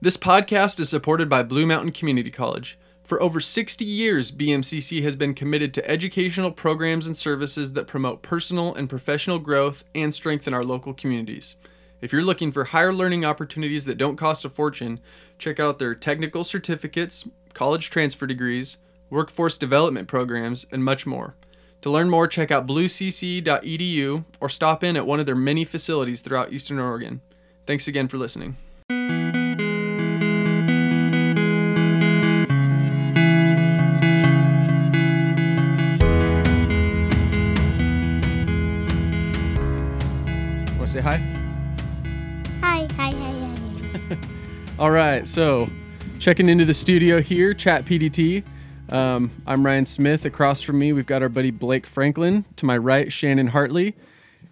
This podcast is supported by Blue Mountain Community College. For over 60 years, BMCC has been committed to educational programs and services that promote personal and professional growth and strengthen our local communities. If you're looking for higher learning opportunities that don't cost a fortune, check out their technical certificates, college transfer degrees, workforce development programs, and much more. To learn more, check out bluecc.edu or stop in at one of their many facilities throughout Eastern Oregon. Thanks again for listening. Hi? Hi, hi, hi, hi. All right, so checking into the studio here, Chat PDT. Um, I'm Ryan Smith. Across from me, we've got our buddy Blake Franklin. To my right, Shannon Hartley.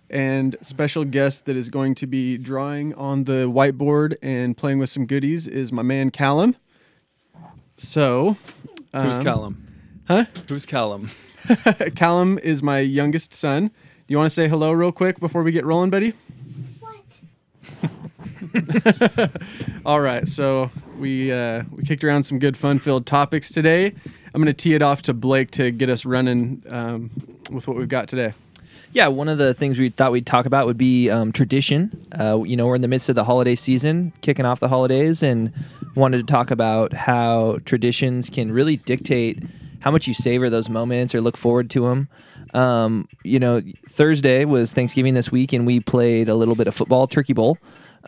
And special guest that is going to be drawing on the whiteboard and playing with some goodies is my man Callum. So, Who's um, Callum? Huh? Who's Callum? Callum is my youngest son. Do you want to say hello real quick before we get rolling, buddy? All right, so we uh, we kicked around some good fun-filled topics today. I'm going to tee it off to Blake to get us running um, with what we've got today. Yeah, one of the things we thought we'd talk about would be um, tradition. Uh, you know, we're in the midst of the holiday season, kicking off the holidays, and wanted to talk about how traditions can really dictate how much you savor those moments or look forward to them. Um, you know, Thursday was Thanksgiving this week, and we played a little bit of football, Turkey Bowl.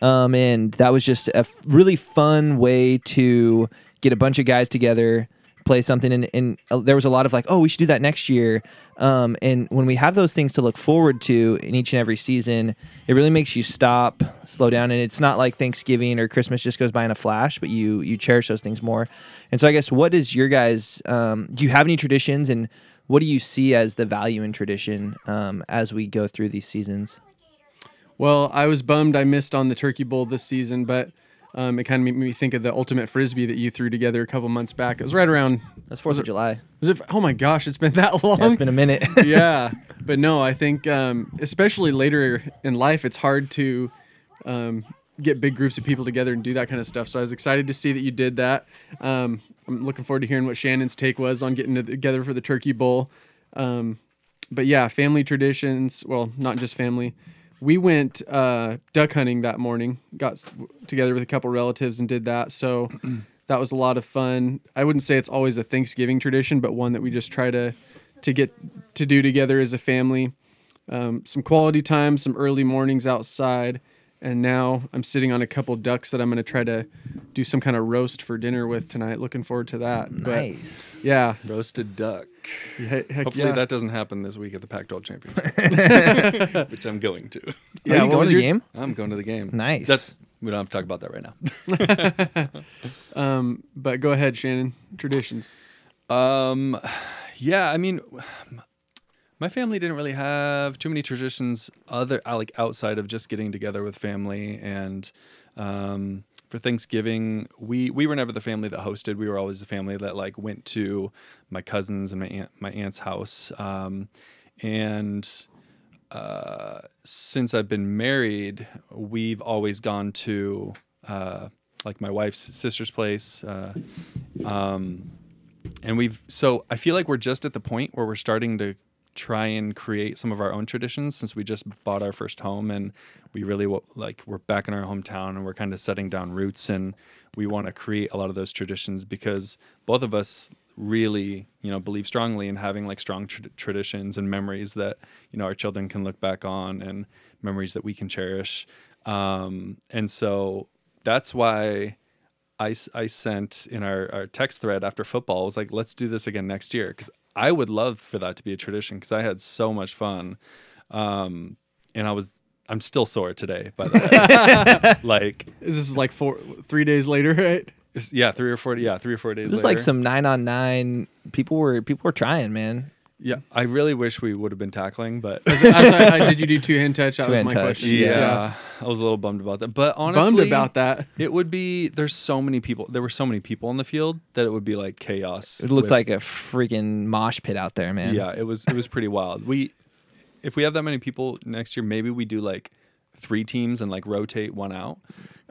Um, and that was just a f- really fun way to get a bunch of guys together, play something. And, and uh, there was a lot of like, oh, we should do that next year. Um, and when we have those things to look forward to in each and every season, it really makes you stop, slow down. And it's not like Thanksgiving or Christmas just goes by in a flash, but you you cherish those things more. And so I guess what is your guys? Um, do you have any traditions, and what do you see as the value in tradition um, as we go through these seasons? Well, I was bummed I missed on the Turkey Bowl this season, but um, it kind of made me think of the ultimate frisbee that you threw together a couple months back. It was right around. That's Fourth of July. Was it? Oh my gosh, it's been that long. Yeah, it's been a minute. yeah, but no, I think um, especially later in life, it's hard to um, get big groups of people together and do that kind of stuff. So I was excited to see that you did that. Um, I'm looking forward to hearing what Shannon's take was on getting together for the Turkey Bowl. Um, but yeah, family traditions. Well, not just family. We went uh, duck hunting that morning. Got together with a couple relatives and did that. So that was a lot of fun. I wouldn't say it's always a Thanksgiving tradition, but one that we just try to to get to do together as a family. Um, some quality time, some early mornings outside, and now I'm sitting on a couple ducks that I'm going to try to do some kind of roast for dinner with tonight. Looking forward to that. But, nice. yeah. Roasted duck. He- Heck, Hopefully yeah. that doesn't happen this week at the Pac-12 championship, which I'm going to. Are Yeah, you what going to the your- game? I'm going to the game. Nice. That's we don't have to talk about that right now. Um, but go ahead, Shannon. Traditions. Um, yeah, I mean, my family didn't really have too many traditions other like outside of just getting together with family and um, for Thanksgiving we we were never the family that hosted. We were always the family that like went to my cousins and my aunt my aunt's house. Um, and uh, since I've been married, we've always gone to uh, like my wife's sister's place. Uh, um, and we've so I feel like we're just at the point where we're starting to try and create some of our own traditions since we just bought our first home and we really like we're back in our hometown and we're kind of setting down roots and we want to create a lot of those traditions because both of us really you know believe strongly in having like strong tra- traditions and memories that you know our children can look back on and memories that we can cherish. Um, and so that's why I, s- I sent in our, our text thread after football was like, let's do this again next year. Cause I would love for that to be a tradition because I had so much fun. Um, and I was, I'm still sore today, by the way. like, this Is this like four, three days later, right? yeah, three or four, yeah, three or four days This is like some nine on nine. People were people were trying, man. Yeah, I really wish we would have been tackling, but I'm sorry, I, did you do two hand touch? That was Two-hand my touch, question. yeah, I was a little bummed about that. But honestly, Bummed about that. It would be, there's so many people, there were so many people in the field that it would be like chaos. It looked with- like a freaking mosh pit out there, man. Yeah, it was it was pretty wild. We if we have that many people next year, maybe we do like three teams and like rotate one out.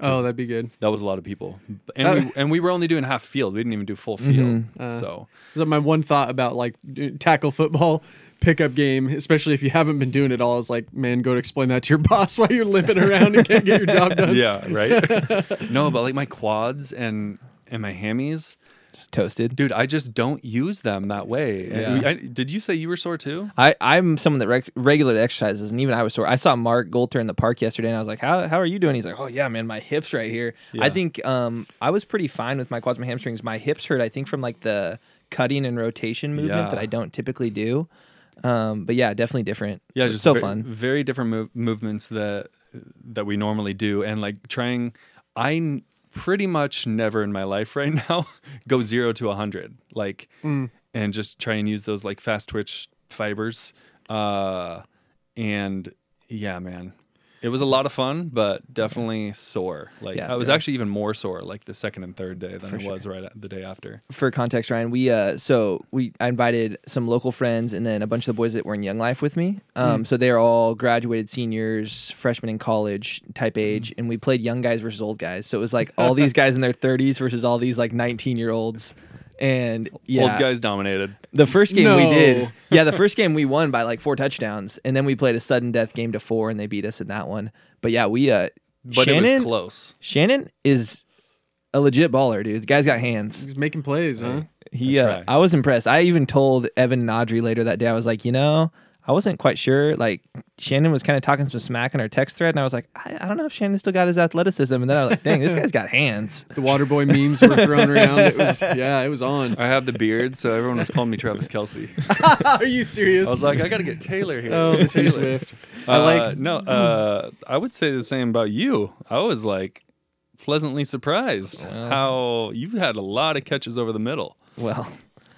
Oh, that'd be good. That was a lot of people, and Uh, we and we were only doing half field. We didn't even do full field. Uh, so Is that my one thought about like tackle football pickup game, especially if you haven't been doing it all, is like, man, go to explain that to your boss while you're limping around and can't get your job done. yeah, right. no, but like my quads and and my hammies, Just toasted. dude, I just don't use them that way. Yeah. I, did you say you were sore too? I, I'm someone that rec- regularly exercises, and even I was sore. I saw Mark Golter in the park yesterday, and I was like, "How how are you doing?" He's like, "Oh yeah, man, my hips right here." I think um I was pretty fine with my quads, my hamstrings. My hips hurt. I think from like the cutting and rotation movement Yeah. that I don't typically do. Um, but yeah, definitely different. Yeah, But just so fun. Very different mov- movements that that we normally do, and like trying. I pretty much never in my life right now go zero to a hundred, like, Mm. and just try and use those like fast twitch fibers. Uh, and yeah, man, it was a lot of fun, but definitely sore. Like Yeah. I was actually even more sore like the second and third day than For it sure. was right at the day after. for context, Ryan, we uh so we I invited some local friends and then a bunch of the boys that were in Young Life with me. Um, so they're all graduated seniors, freshmen in college type age, and we played young guys versus old guys. So it was like all these guys in their 30s versus all these like 19 year olds. And yeah, Old guys dominated. The first game we did, yeah, the first game we won by like four touchdowns, and then we played a sudden death game to four, and they beat us in that one. But yeah, we uh, But it was close. Shannon is a legit baller, dude. The guy's got hands. He's making plays, huh? He, I uh. I was impressed. I even told Evan and Audrey later that day. I was like, you know, I wasn't quite sure. Like Shannon was kind of talking some smack in our text thread, and I was like, I, I don't know if Shannon still got his athleticism. And then I was like, dang, this guy's got hands. The water boy memes were thrown around. It was yeah, it was on. I have the beard, so everyone was calling me Travis Kelce. Are you serious? I was like, I got to get Taylor here. oh, the Taylor. Swift. Uh, I like no. Uh, I would say the same about you. I was like pleasantly surprised how you've had a lot of catches over the middle. Well,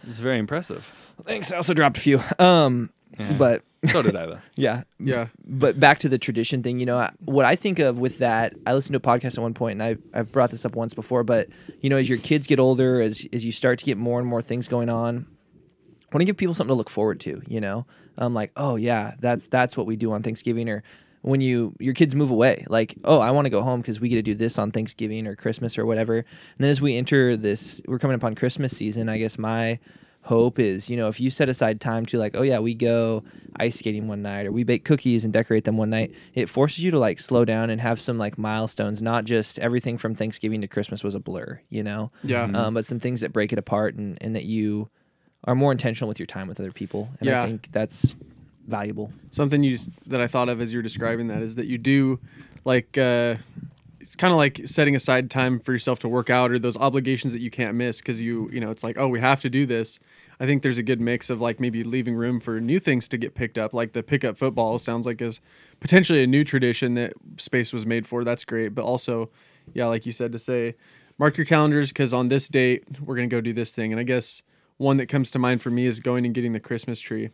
It's very impressive. thanks. I also dropped a few. Um, Yeah. but So did I, though. yeah, yeah. but back to the tradition thing, you know, I- what I think of with that, I listened to a podcast at one point, and I've, I've brought this up once before, but you know, as your kids get older, as as you start to get more and more things going on, I want to give people something to look forward to. You know, um, like oh yeah, that's that's what we do on Thanksgiving, or when you your kids move away, like oh I want to go home because we get to do this on Thanksgiving or Christmas or whatever. And then as we enter this, we're coming upon Christmas season. I guess my hope is you know if you set aside time to like oh yeah we go ice skating one night or we bake cookies and decorate them one night it forces you to like slow down and have some like milestones not just everything from thanksgiving to christmas was a blur you know Yeah. um, but some things that break it apart and, and that you are more intentional with your time with other people and Yeah. i think that's valuable something you that I thought of as you're describing that is that you do like uh, it's kind of like setting aside time for yourself to work out or those obligations that you can't miss because you you know it's like oh we have to do this. I think there's a good mix of like maybe leaving room for new things to get picked up, like the pickup football sounds like is potentially a new tradition that space was made for. That's great, but also, yeah, like you said, to say mark your calendars because on this date we're gonna go do this thing. And I guess one that comes to mind for me is going and getting the Christmas tree.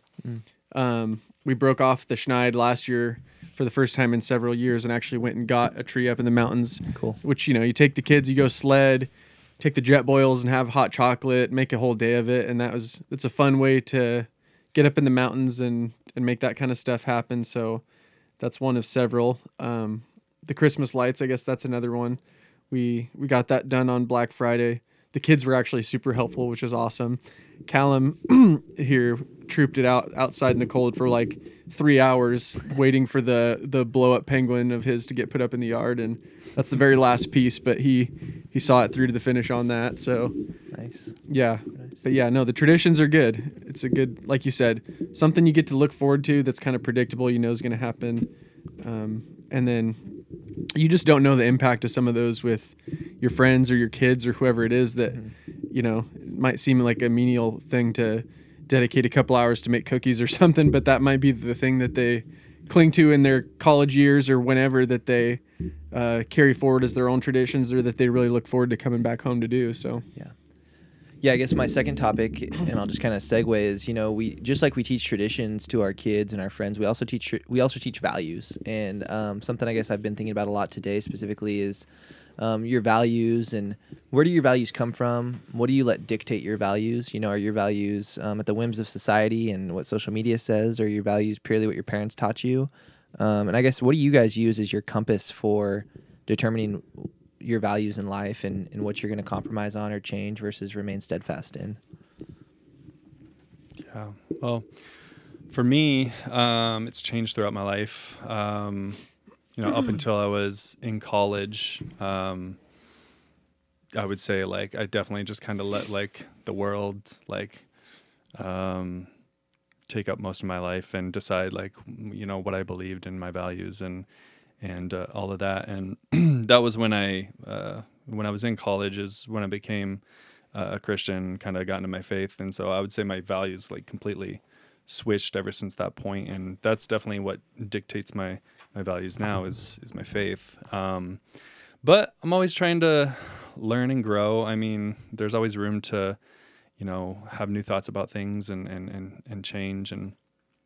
Um, we broke off the Schneid last year for the first time in several years and actually went and got a tree up in the mountains. Cool. Which, you know, you take the kids, you go sled, take the Jetboils and have hot chocolate, make a whole day of it. And that was, it's a fun way to get up in the mountains and, and make that kind of stuff happen. So that's one of several. Um, the Christmas lights, I guess that's another one. We, we got that done on Black Friday. The kids were actually super helpful, which was awesome. Callum here trooped it out outside in the cold for like three hours, waiting for the the blow up penguin of his to get put up in the yard, and that's the very last piece. But he he saw it through to the finish on that. So nice yeah, but yeah, no, the traditions are good. It's a good, like you said, something you get to look forward to. That's kind of predictable. You know is going to happen, um, and then you just don't know the impact of some of those with your friends or your kids or whoever it is that you know it might seem like a menial thing to dedicate a couple hours to make cookies or something but that might be the thing that they cling to in their college years or whenever that they uh, carry forward as their own traditions or that they really look forward to coming back home to do so Yeah. Yeah, I guess my second topic, and I'll just kind of segue, is you know we just like we teach traditions to our kids and our friends. We also teach we also teach values, and um, something I guess I've been thinking about a lot today specifically is um, your values and where do your values come from? What do you let dictate your values? You know, are your values um, at the whims of society and what social media says, or your values purely what your parents taught you? Um, and I guess what do you guys use as your compass for determining your values in life and, and what you're going to compromise on or change versus remain steadfast in? Yeah. Well, for me, um, it's changed throughout my life. Um, you know, up until I was in college, um, I would say like I definitely just kind of let like the world like um, take up most of my life and decide like you know what I believed in my values and and uh, all of that. And that was when I uh, when I was in college is when I became uh, a Christian, kind of got into my faith, and so I would say my values like completely switched ever since that point, and that's definitely what dictates my my values now is is my faith. Um, but I'm always trying to learn and grow. I mean, there's always room to, you know, have new thoughts about things and and and, and change and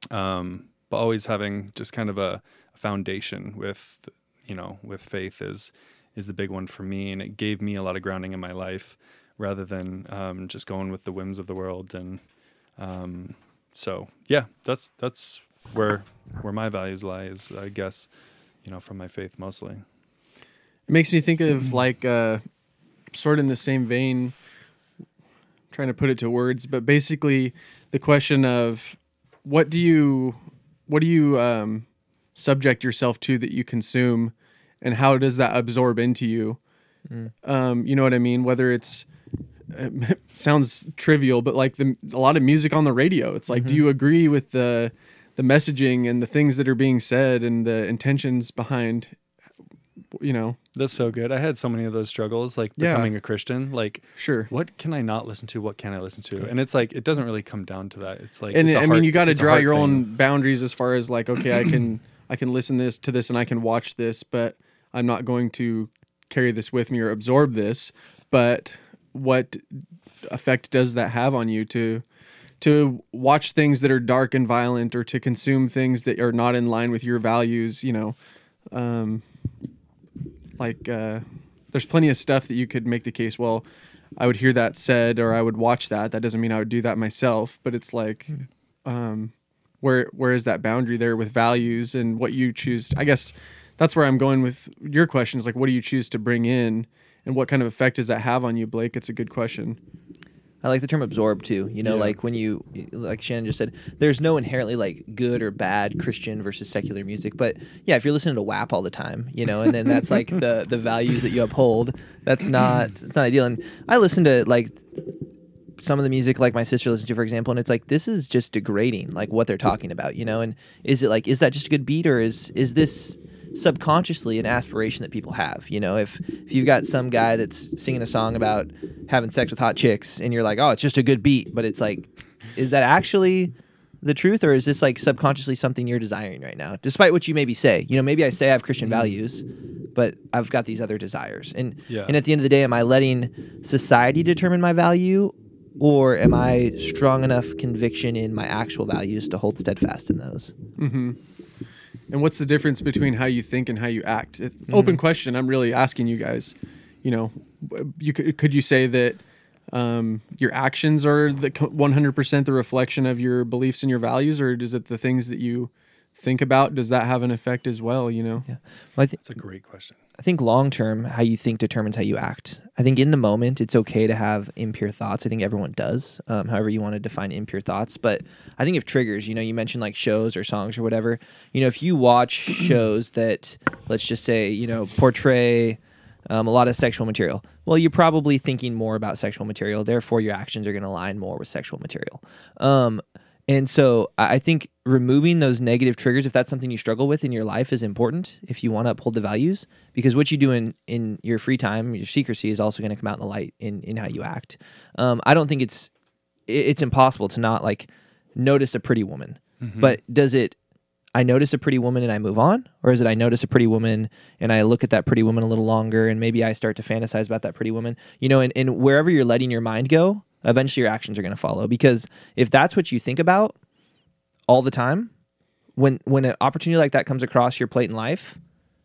um but always having just kind of a, a foundation with you know, with faith is is the big one for me and it gave me a lot of grounding in my life rather than um, just going with the whims of the world and um, so yeah, that's that's where where my values lie is I guess, you know, from my faith mostly. It makes me think of like uh, sort of in the same vein, trying to put it to words, but basically the question of what do you what do you um, subject yourself to that you consume, and how does that absorb into you? Um, you know what I mean? Whether it's it sounds trivial, but like the a lot of music on the radio, it's like, do you agree with the the messaging and the things that are being said and the intentions behind? You know, That's so good. I had so many of those struggles, like Yeah. becoming a Christian. Like, sure. what can I not listen to? What can I listen to? And it's like it doesn't really come down to that. It's like, and it's a I mean, you got to draw your thing. own boundaries as far as like, okay, I can I can listen this to this and I can watch this, but I'm not going to carry this with me or absorb this. But what effect does that have on you to to watch things that are dark and violent or to consume things that are not in line with your values? You know, um, like uh, there's plenty of stuff that you could make the case. Well, I would hear that said, or I would watch that. That doesn't mean I would do that myself. But it's like, um, where where is that boundary there with values and what you choose? I guess that's where I'm going with your questions like, what do you choose to bring in, and what kind of effect does that have on you, Blake? It's a good question. I like the term absorb too. You know, Yeah. like when you, like Shannon just said, there's no inherently like good or bad Christian versus secular music. But yeah, if you're listening to WAP all the time, you know, and then that's like the the values that you uphold, that's not it's not ideal. And I listen to like some of the music like my sister listens to, for example, and it's like this is just degrading, like what they're talking about, you know. And is it like is that just a good beat or is is this subconsciously an aspiration that people have? You know, if if you've got some guy that's singing a song about having sex with hot chicks, and you're like, oh, it's just a good beat, but it's like, is that actually the truth, or is this like subconsciously something you're desiring right now, despite what you maybe say? You know, maybe I say I have Christian values, but I've got these other desires, and Yeah. and at the end of the day, am I letting society determine my value? Or am I strong enough conviction in my actual values to hold steadfast in those? Mm-hmm. And what's the difference between how you think and how you act? It, Open question. I'm really asking you guys. You know, you could could you say that um, your actions are the 100% the reflection of your beliefs and your values, or is it the things that you think about? Does that have an effect as well? You know. Yeah. Well, I, th- It's a great question. I think long term, how you think determines how you act. I think in the moment, it's okay to have impure thoughts. I think everyone does, um, however you want to define impure thoughts. But I think if triggers, you know, you mentioned like shows or songs or whatever, you know, if you watch shows that, let's just say, you know, portray um, a lot of sexual material, well, you're probably thinking more about sexual material. Therefore, your actions are going to align more with sexual material. Um, and so I think removing those negative triggers, if that's something you struggle with in your life, is important if you want to uphold the values. Because what you do in, in your free time, your secrecy, is also going to come out in the light in, in how you act. Um, I don't think it's it's impossible to not like notice a pretty woman, but does it? I notice a pretty woman and I move on, or is it I notice a pretty woman and I look at that pretty woman a little longer and maybe I start to fantasize about that pretty woman, you know, and, and wherever you're letting your mind go, eventually your actions are going to follow. Because if that's what you think about all the time, when when an opportunity like that comes across your plate in life,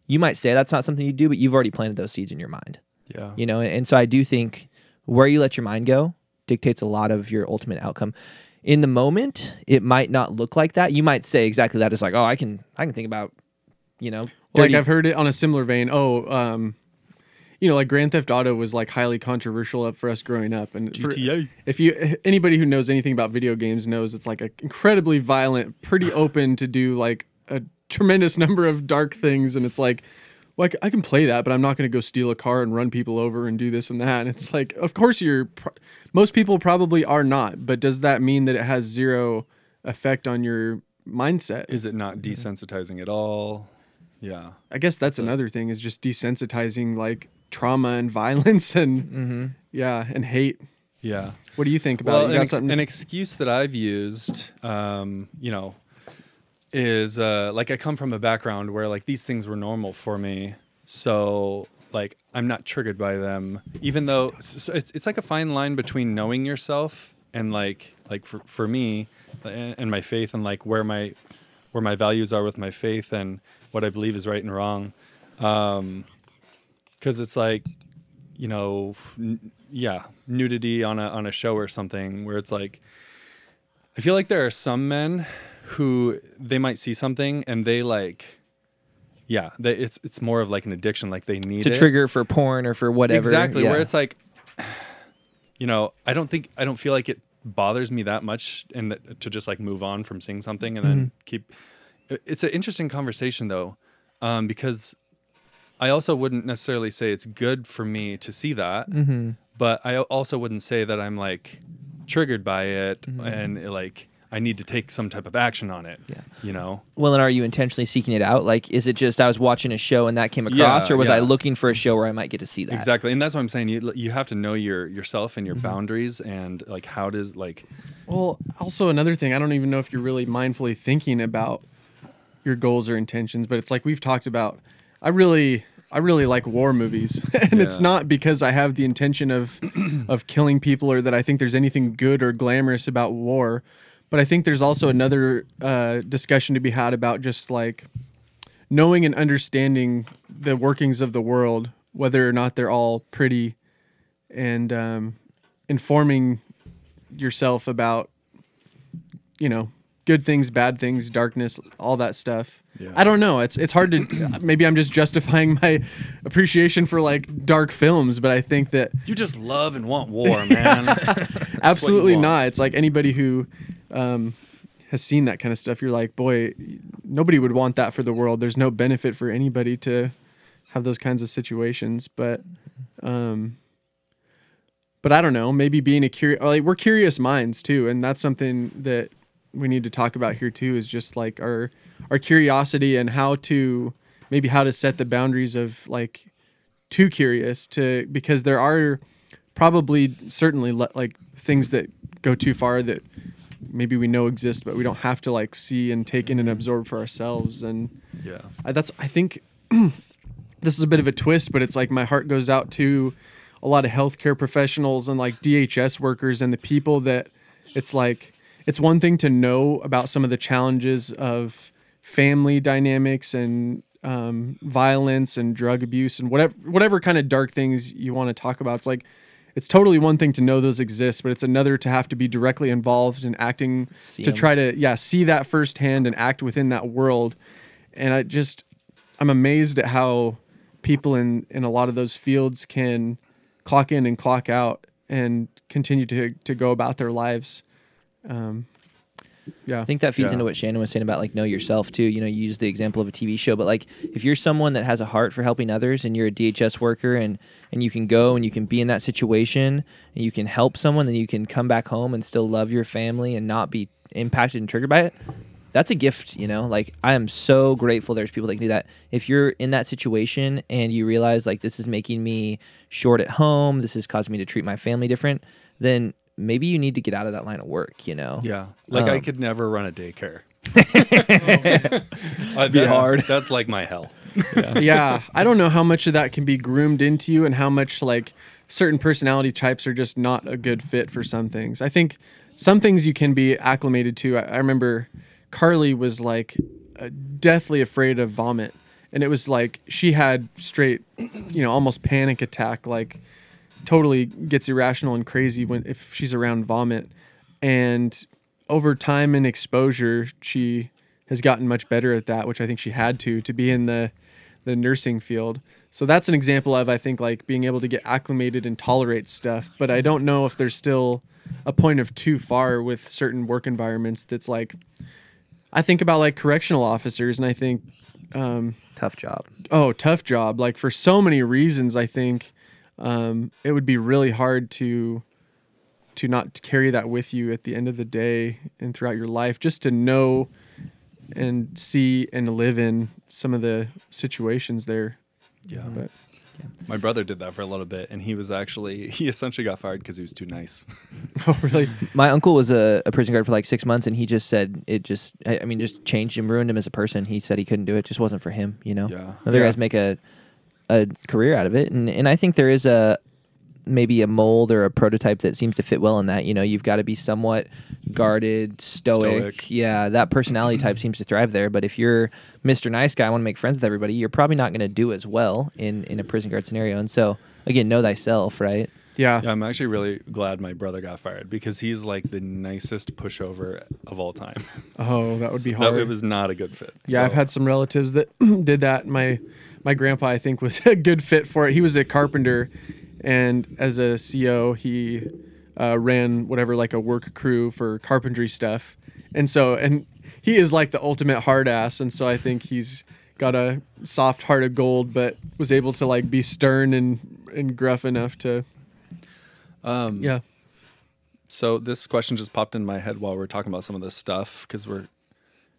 you might say that's not something you do, but you've already planted those seeds in your mind Yeah. you know and so i do think where you let your mind go dictates a lot of your ultimate outcome in the moment it might not look like that you might say exactly that it's like oh i can i can think about you know, like I've heard it on a similar vein. Oh, um, you know, like Grand Theft Auto was like highly controversial for us growing up, and for- GTA. if you anybody who knows anything about video games knows it's like a incredibly violent, pretty open to do like a tremendous number of dark things, and it's like. Like I can play that, but I'm not going to go steal a car and run people over and do this and that. And it's like, of course you're. Most people probably are not, but does that mean that it has zero effect on your mindset? Is it not desensitizing at all? Yeah. I guess that's another thing is just desensitizing like trauma and violence and Mm-hmm. yeah and hate. Yeah. What do you think about Well, it? an, ex- an excuse that I've used, um, you know, is uh, like I come from a background where like these things were normal for me, so like I'm not triggered by them, even though it's, it's, it's like a fine line between knowing yourself and like like for for me and, and my faith and like where my where my values are with my faith and what I believe is right and wrong, because it's like you know, n- yeah, nudity on a on a show or something where it's like I feel like there are some men who they might see something and they like yeah, they, it's it's more of like an addiction like they need to it. trigger for porn or for whatever. Exactly, Yeah. where it's like you know, I don't think I don't feel like it bothers me that much and that, to just like move on from seeing something and then Mm-hmm. keep it's an interesting conversation though um, because I also wouldn't necessarily say it's good for me to see that, Mm-hmm. but I also wouldn't say that I'm like triggered by it Mm-hmm. and like I need to take some type of action on it. Yeah. You know? well, and are you intentionally seeking it out? Like, is it just I was watching a show and that came across, Yeah, or was I looking for a show where I might get to see that? Exactly. And that's what I'm saying. You, you have to know your yourself and your Mm-hmm. boundaries and like how does like Well, also another thing, I don't even know if you're really mindfully thinking about your goals or intentions, but it's like we've talked about. I really, I really like war movies, and it's not because I have the intention of, of killing people or that I think there's anything good or glamorous about war, but I think there's also another uh, discussion to be had about just like knowing and understanding the workings of the world, whether or not they're all pretty, and um, informing yourself about you know good things bad things darkness all that stuff. Yeah. i don't know. It's it's hard to maybe i'm just justifying my appreciation for like dark films but i think that you just love and want war, man. absolutely not. It's like anybody who um, has seen that kind of stuff you're like boy nobody would want that for the world. There's no benefit for anybody to have those kinds of situations. But um but i don't know. Maybe being a curious like we're curious minds too and that's something that we need to talk about here too is just like our our curiosity and how to maybe how to set the boundaries of like too curious to because there are probably certainly le- like things that go too far that maybe we know exist but we don't have to like see and take in and absorb for ourselves and yeah. I, that's I think this is a bit of a twist, but it's like my heart goes out to a lot of healthcare professionals and like DHS workers and the people that it's like it's one thing to know about some of the challenges of family dynamics and um, violence and drug abuse and whatever whatever kind of dark things you want to talk about. It's like it's totally one thing to know those exist, but it's another to have to be directly involved in acting See to 'em. try to yeah see that firsthand and act within that world. And I just I'm amazed at how people in in a lot of those fields can clock in and clock out and continue to to go about their lives. Um, yeah, I think that feeds Yeah. into what Shannon was saying about like know yourself too. You know, you use the example of a TV show, but like if you're someone that has a heart for helping others and you're a DHS worker and and you can go and you can be in that situation and you can help someone, then you can come back home and still love your family and not be impacted and triggered by it. That's a gift, you know. Like I am so grateful there's people that can do that. If you're in that situation and you realize like this is making me short at home, this is causing me to treat my family different, then maybe you need to get out of that line of work, you know. Yeah. Like I Um, could never run a daycare. Uh, Be that's, hard. That's like my hell. yeah, I don't know how much of that can be groomed into you and how much like certain personality types are just not a good fit for some things. I think some things you can be acclimated to. I, I remember Carly was like uh, deathly afraid of vomit, and it was like she had straight, you know, almost panic attack, like totally gets irrational and crazy when if she's around vomit, and over time and exposure, she has gotten much better at that, which I think she had to to be in the the nursing field. So that's an example of I think like being able to get acclimated and tolerate stuff. But I don't know if there's still a point of too far with certain work environments that's like I think about like correctional officers and I think um, Tough job. oh tough job like for so many reasons i think um, it would be really hard to to not carry that with you at the end of the day and throughout your life just to know and see and live in some of the situations there Yeah. but My brother did that for a little bit, and he was actually he essentially got fired because he was too nice. oh really My uncle was a, a prison guard for like six months, and he just said it just, I, I mean, just changed him, ruined him as a person. He said he couldn't do it; just wasn't for him. You know, Yeah. other Yeah. guys make a a career out of it, and and I think there is a maybe a mold or a prototype that seems to fit well in that. You know, you've got to be somewhat guarded, stoic. Stoic. Yeah, that personality type seems to thrive there. But if you're Mr. Nice Guy, I want to make friends with everybody, you're probably not going to do as well in in a prison guard scenario. And so again, know thyself, right? yeah, yeah, I'm actually really glad my brother got fired because he's like the nicest pushover of all time. oh that would be So hard it was not a good fit. Yeah, I've had some relatives that did that. My my grandpa, I think, was a good fit for it. He was a carpenter, and as a CO, he uh, ran whatever like a work crew for carpentry stuff, and so and he is like the ultimate hard ass, and so I think he's got a soft heart of gold, but was able to like be stern and and gruff enough to Um, yeah. So this question just popped in my head while we are talking about some of this stuff because we're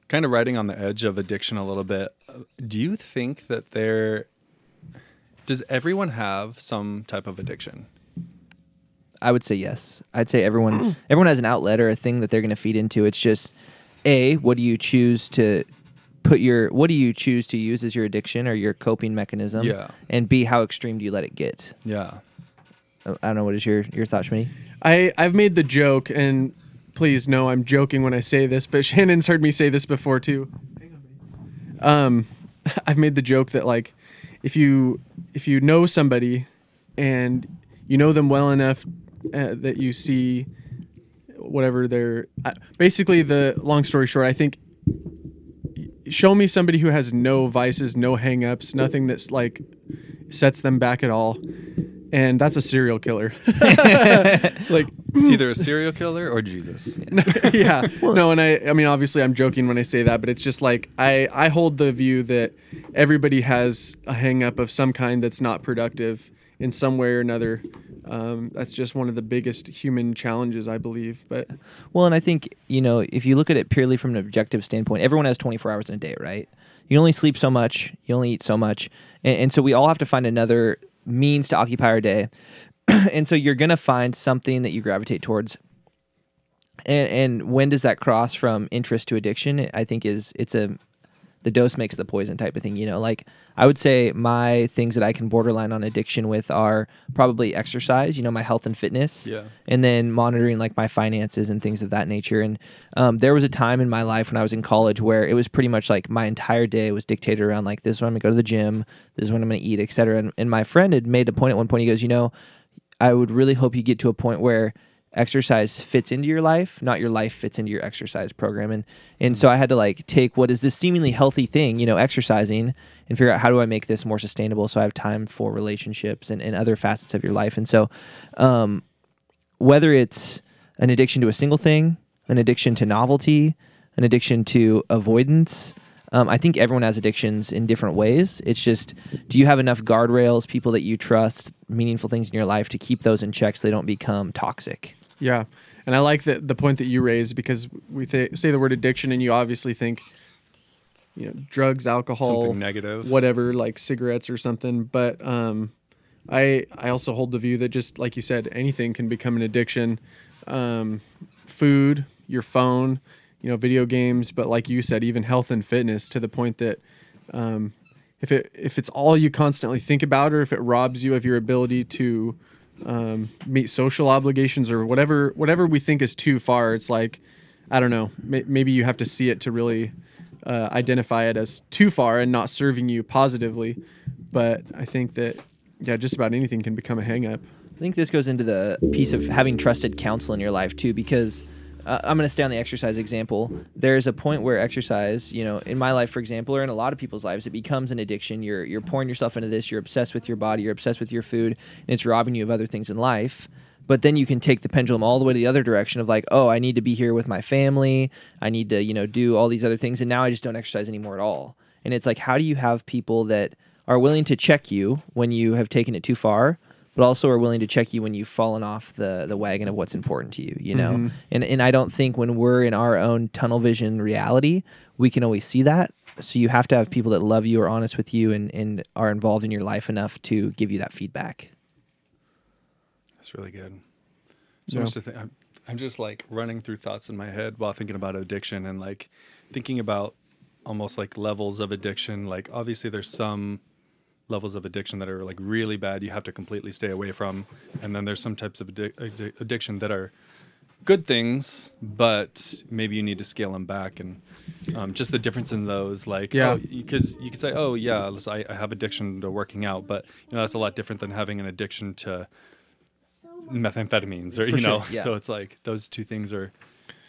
kind of riding on the edge of addiction a little bit. Uh, Do you think that there does everyone have some type of addiction? I would say yes. I'd say everyone everyone has an outlet or a thing that they're going to feed into. It's just a what do you choose to put your what do you choose to use as your addiction or your coping mechanism? Yeah. And b how extreme do you let it get? Yeah. I don't know what is your your thought, Schmitty? I I've made the joke, and please know I'm joking when I say this, but Shannon's heard me say this before too. Um, I've made the joke that like, if you if you know somebody, and you know them well enough uh, that you see whatever they're uh, basically the long story short, I think show me somebody who has no vices, no hangups, nothing that's like sets them back at all. And that's a serial killer. like It's either a serial killer or Jesus. yeah. No, and I I mean obviously I'm joking when I say that, but it's just like I I hold the view that everybody has a hang up of some kind that's not productive in some way or another. Um, that's just one of the biggest human challenges, I believe. But Well, and I think, you know, if you look at it purely from an objective standpoint, everyone has 24 hours in a day, right? You only sleep so much, you only eat so much. And, and so we all have to find another means to occupy our day. and so you're going to find something that you gravitate towards. And, and when does that cross from interest to addiction? I think is it's a the dose makes the poison type of thing. You know, like I would say my things that I can borderline on addiction with are probably exercise. You know, my health and fitness Yeah. and then monitoring like my finances and things of that nature. And um, there was a time in my life when I was in college where it was pretty much like my entire day was dictated around like this is when I'm gonna go to the gym, this is when I'm gonna eat, etc. And, and my friend had made a point at one point. He goes, you know, I would really hope you get to a point where exercise fits into your life, not your life fits into your exercise program. And and so I had to like take what is this seemingly healthy thing, you know, exercising, and figure out how do I make this more sustainable so I have time for relationships and, and other facets of your life. And so um, whether it's an addiction to a single thing, an addiction to novelty, an addiction to avoidance. Um, I think everyone has addictions in different ways. It's just, do you have enough guardrails, people that you trust, meaningful things in your life to keep those in check so they don't become toxic? yeah, and I like the the point that you raised because we th- say the word addiction, and you obviously think, you know, drugs, alcohol, Something negative. whatever, like cigarettes or something. But um, I I also hold the view that just like you said, anything can become an addiction. Um, food, your phone, you know, video games, but like you said, even health and fitness to the point that um, if it if it's all you constantly think about, or if it robs you of your ability to um, meet social obligations or whatever whatever we think is too far, it's like I don't know. May, maybe you have to see it to really uh, identify it as too far and not serving you positively. But I think that yeah, just about anything can become a hang up. I think this goes into the piece of having trusted counsel in your life too, because uh, I'm going to stay on the exercise example. There's a point where exercise, you know, in my life, for example, or in a lot of people's lives, it becomes an addiction. You're you're pouring yourself into this. You're obsessed with your body. You're obsessed with your food, and it's robbing you of other things in life. But then you can take the pendulum all the way to the other direction of like, oh, I need to be here with my family. I need to, you know, do all these other things, and now I just don't exercise anymore at all. And it's like, how do you have people that are willing to check you when you have taken it too far, but also are willing to check you when you've fallen off the the wagon of what's important to you, you know? Mhm. And and I don't think when we're in our own tunnel vision reality, we can always see that. So you have to have people that love you, are honest with you, and and are involved in your life enough to give you that feedback. That's really good. So Yeah. much to think. I'm, I'm just like running through thoughts in my head while thinking about addiction and like thinking about almost like levels of addiction. Like obviously there's some levels of addiction that are like really bad you have to completely stay away from and then there's some types of addic- addic- addiction that are good things but maybe you need to scale them back and um, just the difference in those like Yeah. because you could say oh yeah listen, I, I have addiction to working out but you know that's a lot different than having an addiction to methamphetamines or For you know sure, yeah. so it's like those two things are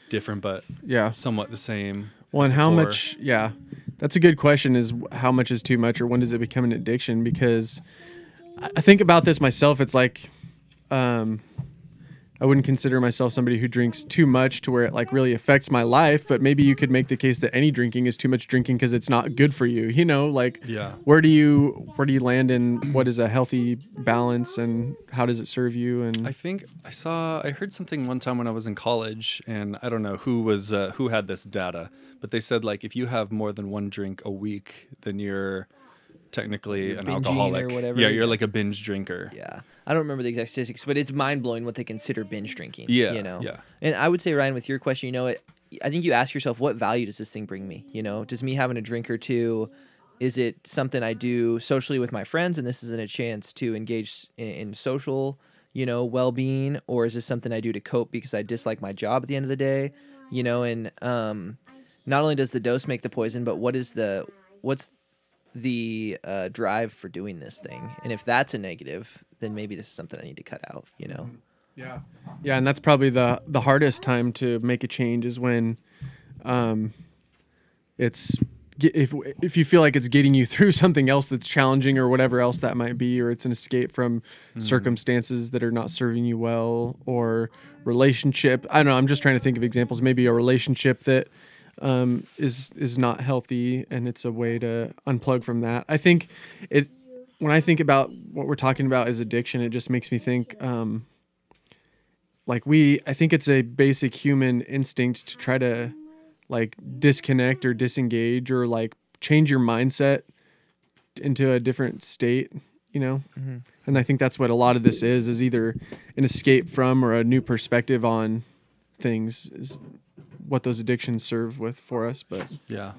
different but Yeah. somewhat the same Well, and how much? Yeah, that's a good question. Is how much is too much, or when does it become an addiction? Because I think about this myself. It's like, um, I wouldn't consider myself somebody who drinks too much to where it like really affects my life. But maybe you could make the case that any drinking is too much drinking because it's not good for you. You know, like yeah where do you where do you land in what is a healthy balance and how does it serve you? And I think I saw I heard something one time when I was in college and I don't know who was uh, who had this data, but they said like if you have more than one drink a week, then you're technically You're an binging or whatever, Yeah, you're like a binge drinker. Yeah. I don't remember the exact statistics, but it's mind blowing what they consider binge drinking. Yeah, You know? yeah. And I would say, Ryan, with your question, you know, it, I think you ask yourself, what value does this thing bring me? You know, does me having a drink or two, is it something I do socially with my friends and this isn't a chance to engage in, in social, you know, well being? Or is this something I do to cope because I dislike my job at the end of the day? You know, and um, not only does the dose make the poison, but what is the, what's the uh, drive for doing this thing. And if that's a negative, then maybe this is something I need to cut out, you know? Yeah, yeah, and that's probably the the hardest time to make a change is when, um, it's if if you feel like it's getting you through something else that's challenging or whatever else that might be, or it's an escape from circumstances that are not serving you well, or relationship. I don't know. I'm just trying to think of examples. Maybe a relationship that um, is is not healthy, and it's a way to unplug from that. I think it. When I think about what we're talking about as addiction, it just makes me think. Um, like we i think it's a basic human instinct to try to like disconnect or disengage or like change your mindset into a different state you know Mhm. and i think that's what a lot of this is is either an escape from or a new perspective on things is what those addictions serve with for us but Yeah.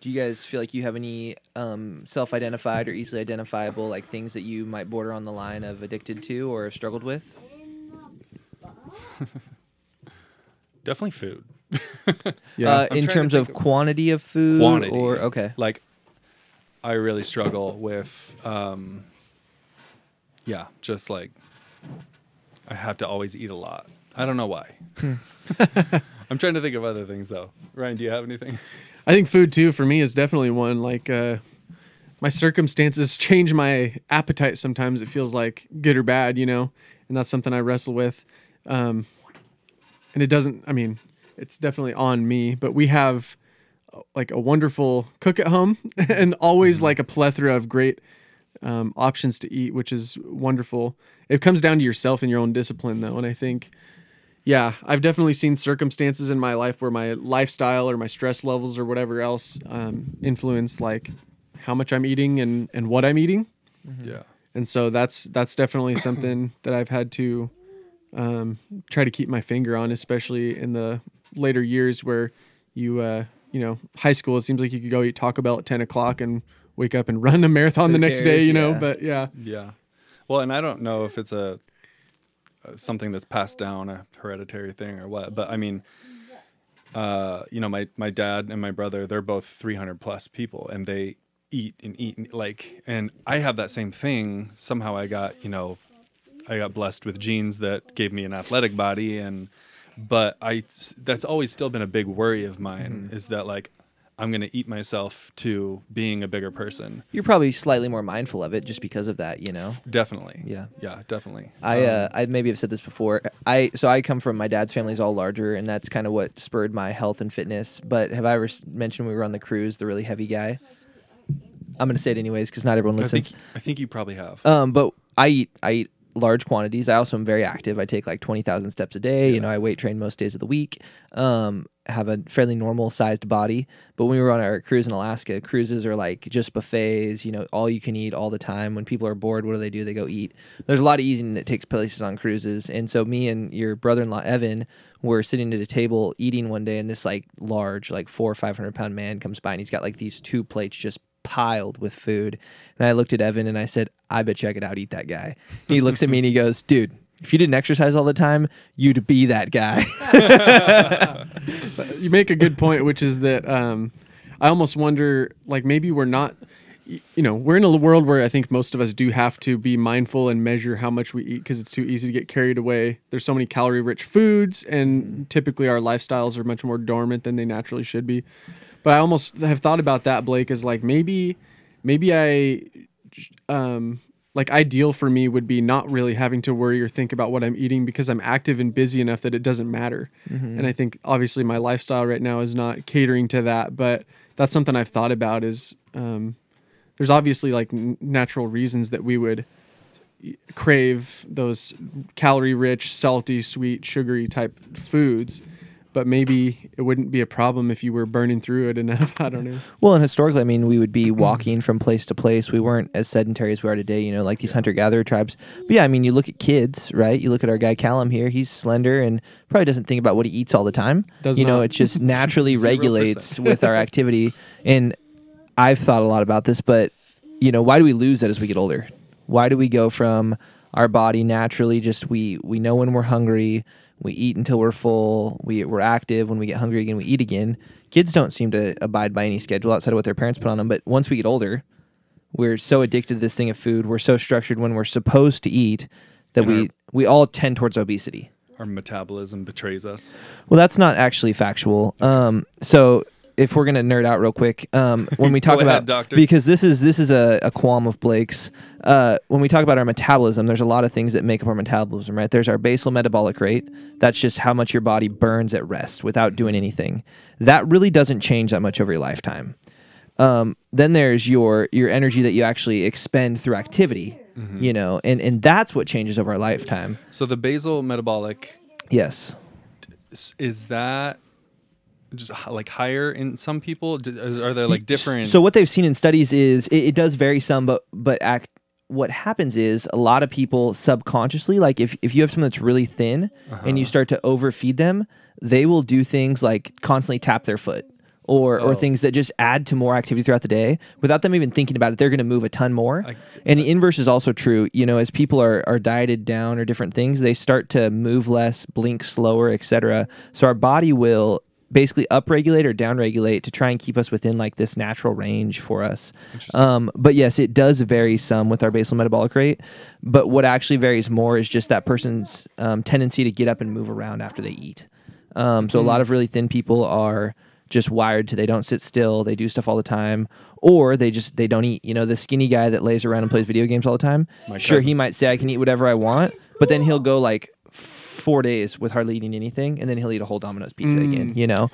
Do you guys feel like you have any um, self identified or easily identifiable like things that you might border on the line of addicted to or have struggled with? Definitely food. yeah Uh, in terms of of- quantity of food Quantity. or okay. Like I really struggle with um yeah, just like I have to always eat a lot. I don't know why. I'm trying to think of other things though. Ryan, do you have anything? I think food too for me is definitely one like uh my circumstances change my appetite sometimes it feels like good or bad, you know. And that's something I wrestle with. Um and it doesn't I mean, it's definitely on me, but we have uh, like a wonderful cook at home and always like a plethora of great um, options to eat, which is wonderful. It comes down to yourself and your own discipline, though. And I think, yeah, I've definitely seen circumstances in my life where my lifestyle or my stress levels or whatever else um, influence like how much I'm eating and, and what I'm eating. Yeah. And so that's that's definitely something that I've had to um, try to keep my finger on, especially in the later years where you uh, you know high school. It seems like you could go eat Taco Bell at ten o'clock and wake up and run a marathon Who the next day. cares? You know, Yeah. but yeah, Yeah. Well, and I don't know if it's a something that's passed down, a hereditary thing or what, but I mean, uh, you know, my my dad and my brother, they're both 300 plus people, and they eat and eat and like, and I have that same thing. Somehow, I got you know, I got blessed with genes that gave me an athletic body, and but I that's always still been a big worry of mine Mm-hmm. is that like I'm gonna eat myself to being a bigger person. You're probably slightly more mindful of it just because of that, you know. Definitely. Yeah. Yeah, definitely. I Um, uh, I maybe have said this before. I so I come from my dad's family's all larger, and that's kind of what spurred my health and fitness. But have I ever mentioned we were on the cruise, the really heavy guy? I'm gonna say it anyways because not everyone I listens. think I think you probably have. Um, but I eat I eat large quantities. I also am very active. I take like twenty thousand steps a day. You know, I weight train most days of the week. Um, have a fairly normal sized body. But when we were on our cruise in Alaska, cruises are like just buffets. You know, all you can eat all the time. When people are bored, what do they do? They go eat. There's a lot of eating that takes place on cruises. And so me and your brother-in-law Evan were sitting at a table eating one day, and this like large, like four or five hundred pound man comes by, and he's got like these two plates just piled with food. And I looked at Evan and I said, I bet you I could out eat that guy. He looks at me and he goes, Dude, if you didn't exercise all the time, you'd be that guy. you make a good point, which is that um, I almost wonder, like maybe we're not, you know, we're in a world where I think most of us do have to be mindful and measure how much we eat because it's too easy to get carried away. There's so many calorie-rich foods, and typically our lifestyles are much more dormant than they naturally should be. But I almost have thought about that, Blake, as like maybe, maybe I, um, like ideal for me would be not really having to worry or think about what I'm eating because I'm active and busy enough that it doesn't matter. And I think obviously my lifestyle right now is not catering to that, but that's something I've thought about is um, there's obviously like n- natural reasons that we would crave those calorie rich, salty, sweet, sugary type foods. But maybe it wouldn't be a problem if you were burning through it enough. I don't know. well, and historically, I mean, we would be walking from place to place. We weren't as sedentary as we are today, you know, like these hunter gatherer tribes. But yeah, I mean, you look at kids, right? You look at our guy Callum here, he's slender and probably doesn't think about what he eats all the time. Does you know, not. it just naturally regulates with our activity. And I've thought a lot about this, but you know, why do we lose that as we get older? Why do we go from our body naturally just we we know when we're hungry, we eat until we're full, we we're active, when we get hungry again we eat again. Kids don't seem to abide by any schedule outside of what their parents put on them, but once we get older, we're so addicted to this thing of food, we're so structured when we're supposed to eat that And we our- we all tend towards obesity. Our metabolism betrays us. Well, that's not actually factual. Um, so if we're gonna nerd out real quick, um, when we talk ahead, about doctor. because this is this is a, a qualm of Blake's. Uh, when we talk about our metabolism, there's a lot of things that make up our metabolism, right? There's our basal metabolic rate. That's just how much your body burns at rest without doing anything. That really doesn't change that much over your lifetime. Um, then there's your your energy that you actually expend through activity, Mm-hmm. you know, and and that's what changes over our lifetime. So the basal metabolic Yes. is that just like higher in some people? Are there like different? So what they've seen in studies is it, it does vary some, but but act. What happens is a lot of people subconsciously, like if if you have someone that's really thin and you uh-huh. start to overfeed them, they will do things like constantly tap their foot. Or, or Oh. things that just add to more activity throughout the day without them even thinking about it. They're going to move a ton more. I- and the inverse is also true. You know, as people are, are dieted down or different things, they start to move less, blink slower, etc. So our body will basically upregulate or downregulate to try and keep us within like this natural range for us. Um, but yes, it does vary some with our basal metabolic rate. But what actually varies more is just that person's um, tendency to get up and move around after they eat. Um, so a lot of really thin people are just wired to they don't sit still, they do stuff all the time, or they just they don't eat. You know, the skinny guy that lays around and plays video games all the time. My sure, cousin. he might say I can eat whatever I want, but then he'll go like four days with hardly eating anything, and then he'll eat a whole Domino's pizza again. Mm. You know,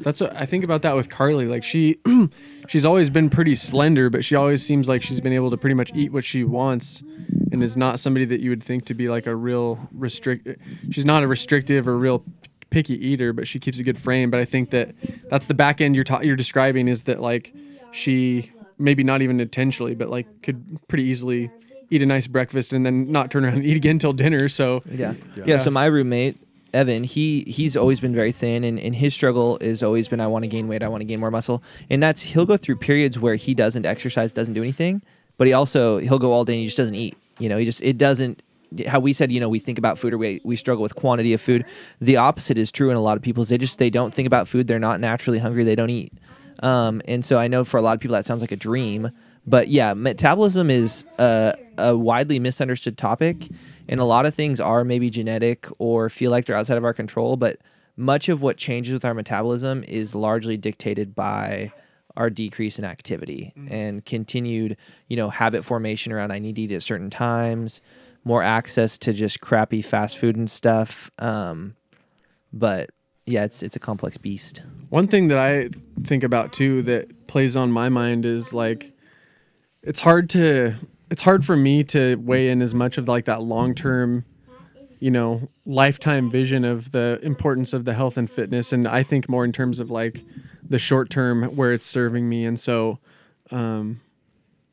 That's what I think about that with Carly. Like she, she's always been pretty slender, but she always seems like she's been able to pretty much eat what she wants, and is not somebody that you would think to be like a real restrict. She's not a restrictive or real picky eater, but she keeps a good frame. But I think that that's the back end you're ta- you're describing is that like she maybe not even intentionally, but like could pretty easily eat a nice breakfast and then not turn around and eat again till dinner. So Yeah. yeah. Yeah. so my roommate Evan, he he's always been very thin and, and his struggle has always been I want to gain weight, I want to gain more muscle. And that's he'll go through periods where he doesn't exercise, doesn't do anything, but he also he'll go all day and he just doesn't eat. You know, he just it doesn't how we said, you know, we think about food or we, we struggle with quantity of food. The opposite is true in a lot of people's. They just they don't think about food. They're not naturally hungry. They don't eat. Um, and so I know for a lot of people that sounds like a dream, but yeah, metabolism is a, a widely misunderstood topic, And a lot of things are maybe genetic or feel like they're outside of our control, but much of what changes with our metabolism is largely dictated by our decrease in activity and continued, you know, habit formation around I need to eat at certain times, more access to just crappy fast food and stuff. Um, but yeah, it's it's a complex beast. One thing that I think about too that plays on my mind is like it's hard to it's hard for me to weigh in as much of like that long term you know lifetime vision of the importance of the health and fitness and I think more in terms of like the short term where it's serving me and so um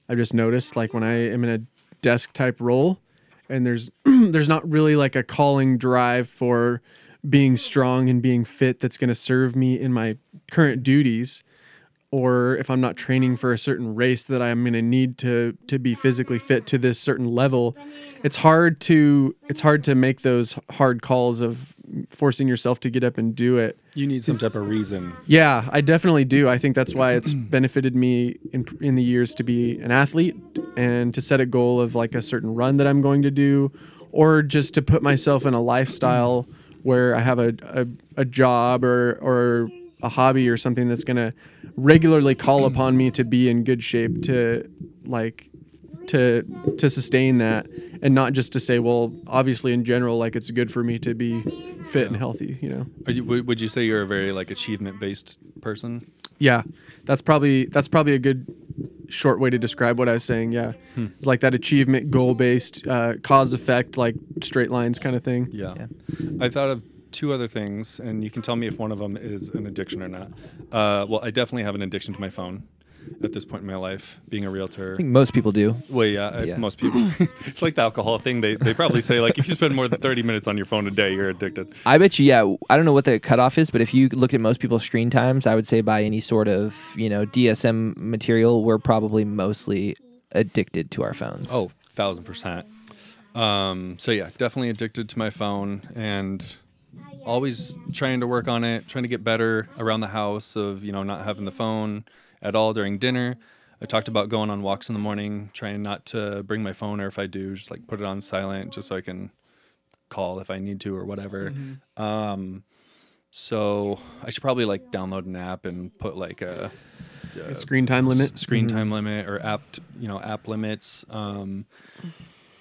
I've just noticed like when I am in a desk type role and there's there's not really like a calling drive for being strong and being fit that's going to serve me in my current duties or if I'm not training for a certain race that I'm going to need to to be physically fit to this certain level it's hard to it's hard to make those hard calls of forcing yourself to get up and do it You need some type of reason. yeah, I definitely do. I think that's why it's benefited me in in the years to be an athlete and to set a goal of like a certain run that I'm going to do, or just to put myself in a lifestyle where I have a a, a job or or a hobby or something that's going to regularly call upon me to be in good shape to like to to sustain that and not just to say well obviously in general like it's good for me to be fit and healthy you know Are you, would would you say you're a very like achievement based person? Yeah, that's probably that's probably a good short way to describe what I was saying. Yeah, it's like that achievement goal based uh, cause effect like straight lines kind of thing. Yeah. Yeah. I thought of two other things, and you can tell me if one of them is an addiction or not. Uh, well, I definitely have an addiction to my phone at this point in my life, being a realtor. I think most people do. Well, yeah, I- Yeah. most people. it's like the alcohol thing. They, they probably say, like, if you spend more than 30 minutes on your phone a day, you're addicted. I bet you, yeah. I don't know what the cutoff is, but if you looked at most people's screen times, I would say by any sort of you know DSM material, we're probably mostly addicted to our phones. Oh, thousand percent. Um, so yeah, definitely addicted to my phone and always trying to work on it, trying to get better around the house of, you know, not having the phone at all during dinner. I talked about going on walks in the morning, trying not to bring my phone or if I do, just like put it on silent just so I can call if I need to or whatever. Um, so I should probably like download an app and put like a, A screen time limit. s- screen time limit or app t- you know app limits um,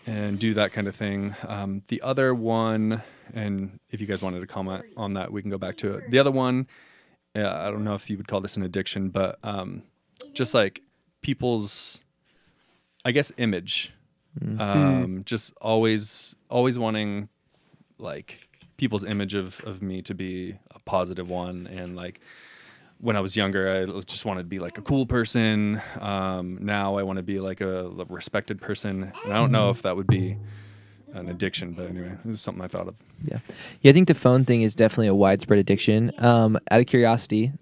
and do that kind of thing. Um, the other one and if you guys wanted to comment on that we can go back to it. The other one uh, i don't know if you would call this an addiction but um, just like people's i guess image. Um, just always always wanting like people's image of, of me to be a positive one and like when I was younger, I just wanted to be like a cool person. Um, now I want to be like a, a respected person. And I don't know if that would be an addiction, but anyway, this is something I thought of. Yeah, yeah. I think the phone thing is definitely a widespread addiction. Um, out of curiosity,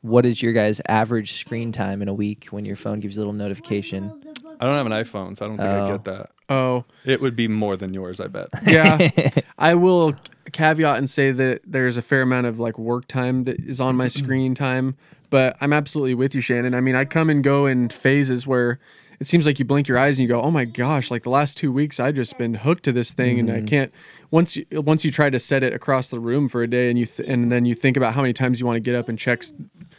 what is your guys' average screen time in a week when your phone gives you a little notification? I don't have an iPhone, so I don't think I Oh. get that. Oh, It would be more than yours, I bet. yeah. I will caveat and say that there's a fair amount of like work time that is on my screen time, but I'm absolutely with you, Shannon. I mean, I come and go in phases where it seems like you blink your eyes and you go, "Oh my gosh!" Like the last two weeks, I've just been hooked to this thing, and I mm-hmm. can't. Once you once you try to set it across the room for a day, and you th- and then you think about how many times you want to get up and check s-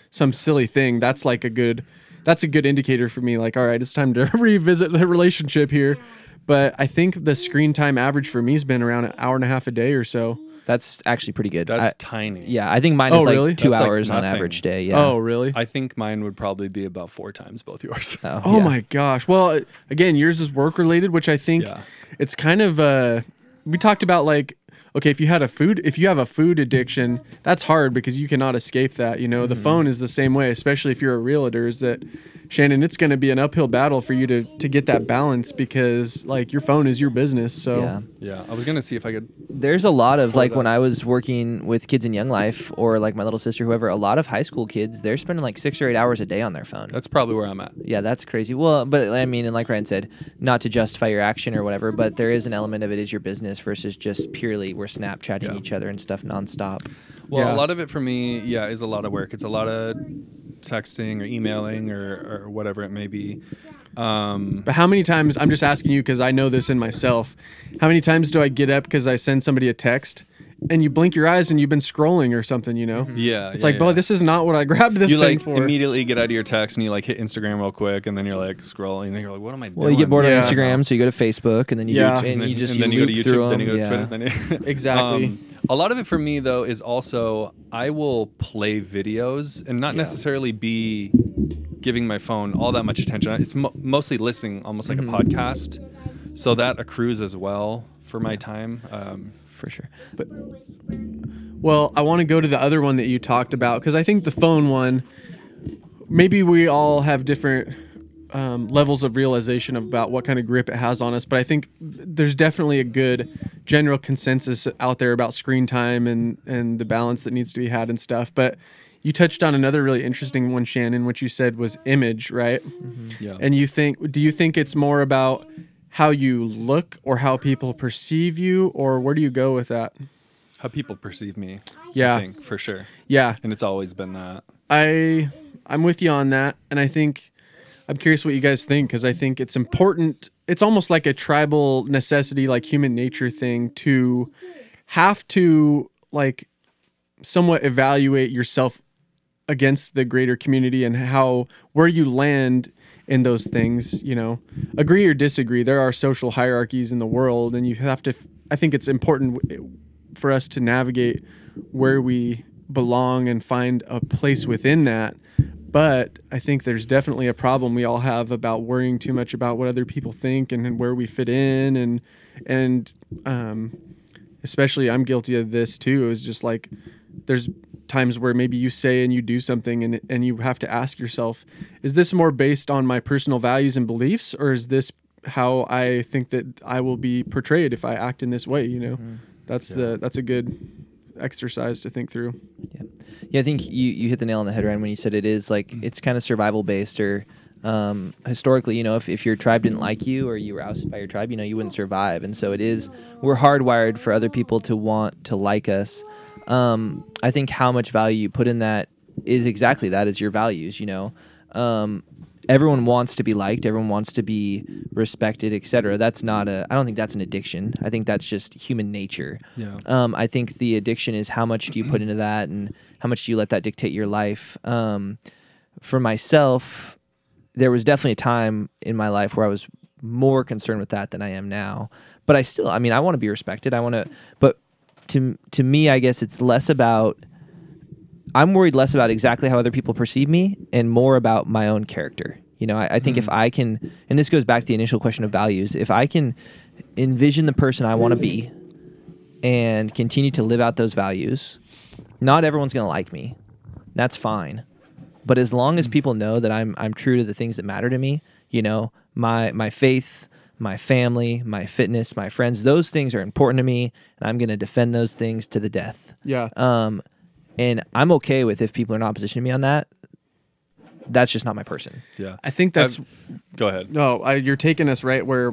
some silly thing. That's like a good. That's a good indicator for me. Like, all right, it's time to revisit the relationship here. But I think the screen time average for me has been around an hour and a half a day or so. That's actually pretty good. That's I- tiny. yeah, I think mine Oh, is like really? two That's like hours on nothing. average day. Yeah. Oh, really? I think mine would probably be about four times both yours. Oh, Oh yeah. my gosh. Well, uh, again, yours is work related, which I think Yeah. it's kind of uh we talked about like okay, if you had a food if you have a food addiction, that's hard because you cannot escape that, you know. Mm-hmm. The phone is the same way, especially if you're a realtor is that Shannon, it's going to be an uphill battle for you to to get that balance because like your phone is your business. So Yeah. yeah, I was gonna see if I could. There's a lot of like that. when I was working with kids in Young Life or like my little sister, whoever, a lot of high school kids, they're spending like six or eight hours a day on their phone. That's probably where I'm at. yeah, that's crazy. Well, but I mean, and like Ryan said, not to justify your action or whatever, but there is an element of it is your business versus just purely we're Snapchatting Yeah. each other and stuff nonstop. Well, Yeah. a lot of it for me, yeah, is a lot of work. It's a lot of texting or emailing or, or whatever it may be. Um, But how many times I'm just asking you because I know this in myself. How many times do I get up because I send somebody a text and you blink your eyes and you've been scrolling or something? You know, yeah, it's yeah, like, yeah. boy, this is not what I grabbed this you thing like for. immediately get out of your text and you like hit Instagram real quick and then you're like scrolling and you're like, what am I doing? Well, you get bored Yeah. on Instagram, so you go to Facebook, and then you Yeah. do, and, and then you just and then you you, go to through YouTube, then you go them. to. Twitter, then you, Exactly. Um, a lot of it for me though is also I will play videos and not necessarily be giving my phone all that much attention. It's mo- mostly listening, almost like Mm-hmm. a podcast. So that accrues as well for my time. Um, for sure. But Well, I want to go to the other one that you talked about because I think the phone one, maybe we all have different um, levels of realization about what kind of grip it has on us. But I think there's definitely a good general consensus out there about screen time and and the balance that needs to be had and stuff. But you touched on another really interesting one, Shannon, which you said was image, right? Mm-hmm. yeah. And you think, do you think it's more about how you look or how people perceive you, or where do you go with that? how people perceive me. Yeah. I think for sure. Yeah, And it's always been that. I I'm with you on that, and I think I'm curious what you guys think because I think it's important. It's almost like a tribal necessity, like human nature thing, to have to like somewhat evaluate yourself against the greater community and how where you land in those things. You know, agree or disagree. There are social hierarchies in the world, and you have to. I think it's important for us to navigate where we belong and find a place within that. But I think there's definitely a problem we all have about worrying too much about what other people think and, where we fit in and and um, especially I'm guilty of this too. It was just like there's times where maybe you say and you do something and and you have to ask yourself, is this more based on my personal values and beliefs or is this how I think that I will be portrayed if I act in this way, you know? That's the that's a good exercise to think through. Yeah. Yeah, I think you, you hit the nail on the head, Ryan, when you said it is like it's kind of survival based or um, historically, you know, if, if your tribe didn't like you or you were ousted by your tribe, you know, you wouldn't survive. And so it is, we're hardwired for other people to want to like us. Um, I think how much value you put in that is exactly that is your values, you know. Um, everyone wants to be liked, everyone wants to be respected, etc. That's not a, I don't think that's an addiction. I think that's just human nature. Yeah. Um, I think the addiction is how much do you put into that and how much do you let that dictate your life. Um, for myself, there was definitely a time in my life where I was more concerned with that than I am now. But I still, I mean, I want to be respected. I want to, but to to me, I guess it's less about. I'm worried less about exactly how other people perceive me and more about my own character. You know, I, I think if hmm. I can, and this goes back to the initial question of values, if I can envision the person I want to be and continue to live out those values, not everyone's going to like me. That's fine. But as long as hmm. people know that I'm I'm true to the things that matter to me, you know, my my faith, my family, my fitness, my friends, those things are important to me, and I'm going to defend those things to the death. Yeah. Um, and I'm okay with if people are in opposition to me on that. That's just not my person. Yeah. I think that's Go ahead. No, I, you're taking us right where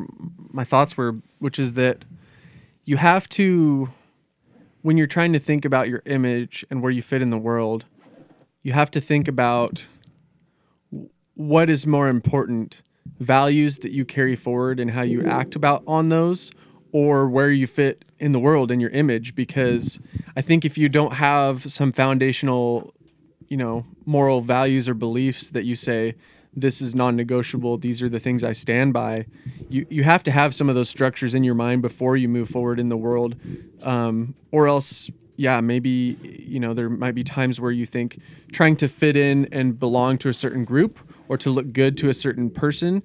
my thoughts were, which is that you have to, when you're trying to think about your image and where you fit in the world, you have to think about what is more important values that you carry forward and how you act about on those or where you fit in the world and your image because i think if you don't have some foundational you know moral values or beliefs that you say this is non-negotiable these are the things i stand by you you have to have some of those structures in your mind before you move forward in the world. Um, or else yeah maybe you know there might be times where you think trying to fit in and belong to a certain group or to look good to a certain person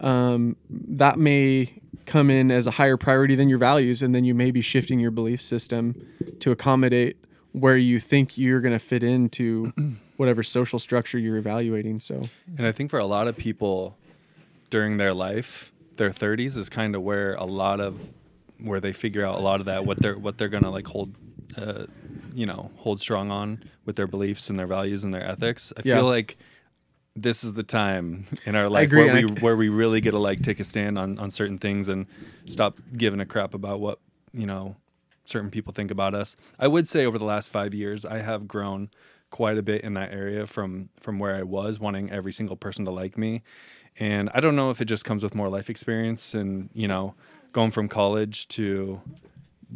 um, that may come in as a higher priority than your values and then you may be shifting your belief system to accommodate where you think you're going to fit into whatever social structure you're evaluating so And I think for a lot of people during their life, their 30s is kind of where a lot of where they figure out a lot of that what they're what they're going to like hold uh, you know, hold strong on with their beliefs and their values and their ethics. I Yeah. feel like this is the time in our life where we where we really get to like take a stand on on certain things and stop giving a crap about what, you know, certain people think about us. I would say over the last 5 years I have grown quite a bit in that area from from where I was wanting every single person to like me. And I don't know if it just comes with more life experience and, you know, going from college to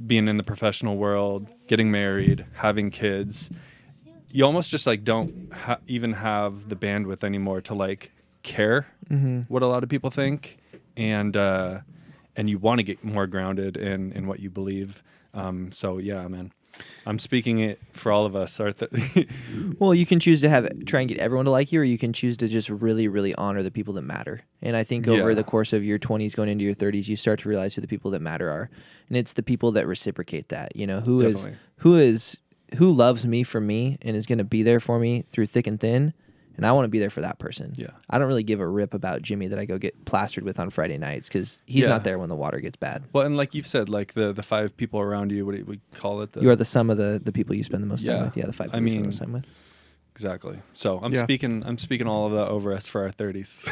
being in the professional world, getting married, having kids. You almost just like don't ha- even have the bandwidth anymore to like care what a lot of people think and uh and you want to get more grounded in in what you believe. Um so yeah, man. I'm speaking it for all of us. Th- Well, you can choose to have try and get everyone to like you, or you can choose to just really, really honor the people that matter. And I think over Yeah. the course of your 20s going into your 30s, you start to realize who the people that matter are, and it's the people that reciprocate that. You know, who is Definitely. who is who loves me for me and is going to be there for me through thick and thin. And I want to be there for that person. Yeah. I don't really give a rip about Jimmy that I go get plastered with on Friday nights because he's Yeah. not there when the water gets bad. well, and like you've said, like the the five people around you, what do we call it? The, you are the sum of the the people you spend the most Yeah. time with. Yeah, the five I people you spend the mean, most time with. Exactly. So I'm Yeah. speaking. I'm speaking all of that over us for our 30s.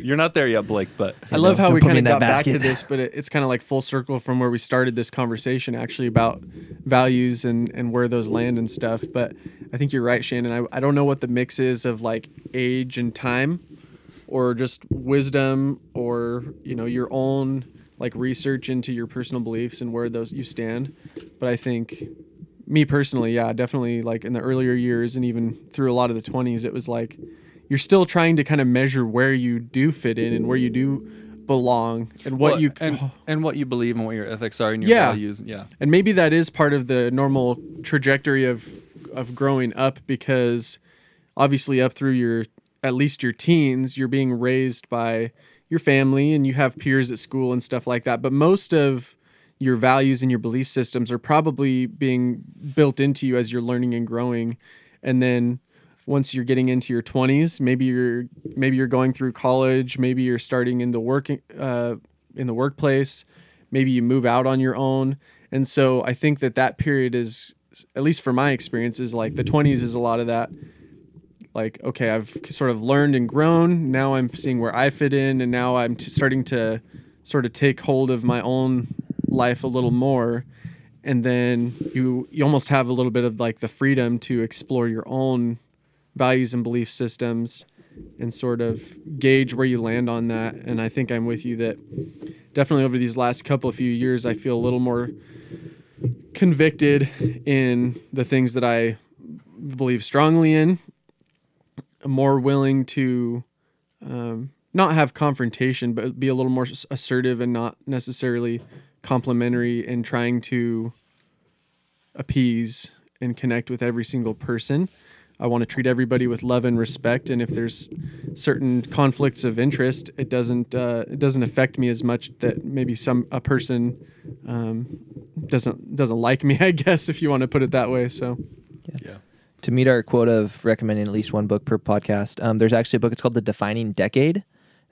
You're not there yet, Blake, but I love no, how we kind of that got back to this, but it, it's kind of like full circle from where we started this conversation, actually about values and and where those land and stuff. But I think you're right, Shannon. I I don't know what the mix is of like age and time, or just wisdom, or you know your own like research into your personal beliefs and where those you stand. But I think me personally, yeah, definitely like in the earlier years and even through a lot of the 20s, it was like you're still trying to kind of measure where you do fit in and where you do belong and what Well, you and and what you believe and what your ethics are and your Yeah. values. Yeah. and maybe that is part of the normal trajectory of of growing up because obviously up through your at least your teens you're being raised by your family and you have peers at school and stuff like that but most of your values and your belief systems are probably being built into you as you're learning and growing. And then once you're getting into your 20s maybe you're maybe you're going through college maybe you're starting in the working uh, in the workplace maybe you move out on your own. And so i think that that period is at least for my experience is like the 20s is a lot of that like okay i've sort of learned and grown. Now i'm seeing where i fit in and now i'm t- starting to sort of take hold of my own life a little more and then you you almost have a little bit of like the freedom to explore your own values and belief systems and sort of gauge where you land on that. And i think i'm with you that definitely over these last couple of few years i feel a little more convicted in the things that i believe strongly in more willing to um, not have confrontation but be a little more assertive and not necessarily complimentary and trying to appease and connect with every single person I want to treat everybody with love and respect, and if there's certain conflicts of interest, it doesn't uh, it doesn't affect me as much that maybe some a person um, doesn't doesn't like me. I guess if you want to put it that way. So Yeah. to meet our quota of recommending at least one book per podcast, um, there's actually a book. It's called The Defining Decade.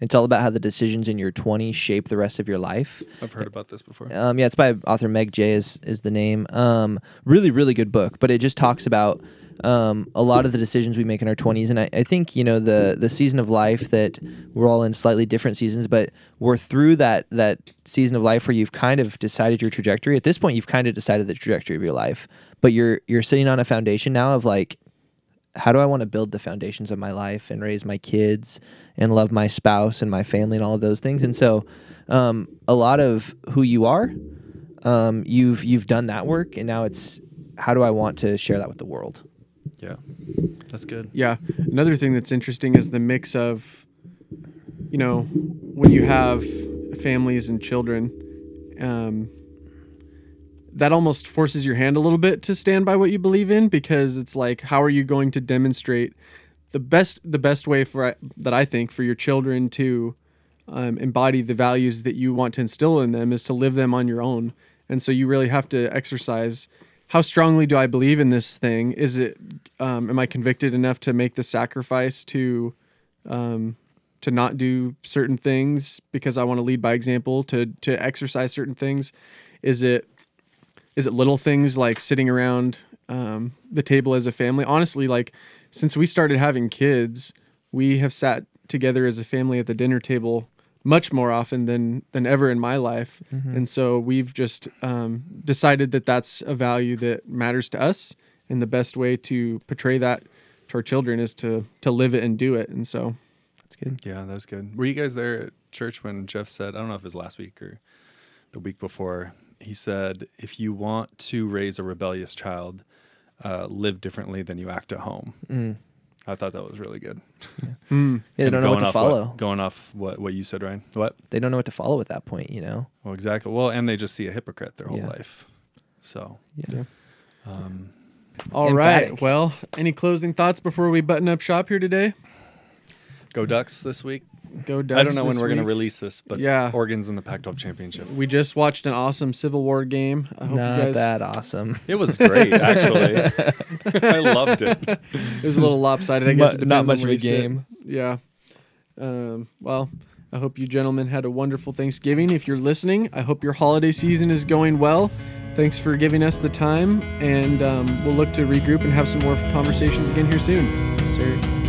It's all about how the decisions in your 20s shape the rest of your life. I've heard about this before. Um, yeah, it's by author Meg Jay is is the name. Um, really, really good book. But it just talks about um, a lot of the decisions we make in our 20s, and I, I think you know the the season of life that we're all in slightly different seasons, but we're through that that season of life where you've kind of decided your trajectory. At this point, you've kind of decided the trajectory of your life, but you're you're sitting on a foundation now of like how do I want to build the foundations of my life and raise my kids and love my spouse and my family and all of those things. And so, um, a lot of who you are, um, you've you've done that work, and now it's how do I want to share that with the world? Yeah. That's good. yeah, another thing that's interesting is the mix of, you know, when you have families and children, um, that almost forces your hand a little bit to stand by what you believe in because it's like how are you going to demonstrate the best the best way for that I think for your children to um, embody the values that you want to instill in them is to live them on your own. And so you really have to exercise how strongly do I believe in this thing? Is it um, am I convicted enough to make the sacrifice to um, to not do certain things because I want to lead by example to to exercise certain things? Is it is it little things like sitting around um, the table as a family honestly like since we started having kids we have sat together as a family at the dinner table much more often than than ever in my life and so we've just um, decided that that's a value that matters to us and the best way to portray that to our children is to to live it and do it. And so, That's good. Yeah, that was good. Were you guys there at church when Jeff said, I don't know if it was last week or the week before, he said, if you want to raise a rebellious child, uh, live differently than you act at home. Mm. I thought that was really good. mm, Yeah, they don't know what to off follow. going off what, what you said, Ryan. What? They don't know what to follow at that point, you know. Well, exactly. Well, and they just see a hypocrite their whole Yeah. life. So, Yeah. um, all right. Emphatic. Well, any closing thoughts before we button up shop here today? go Ducks this week. Go Ducks I don't know when we're going to release this, but Yeah. Oregon's in the Pac-12 championship. We just watched an awesome Civil War game. I hope Not you guys. that awesome. It was great, actually. I loved it. It was a little lopsided. I guess Mu- it not depends on much of a you sit. game. Yeah. Um, well, I hope you gentlemen had a wonderful Thanksgiving. If you're listening, I hope your holiday season is going well. Thanks for giving us the time, and um, we'll look to regroup and have some more conversations again here soon. Sir.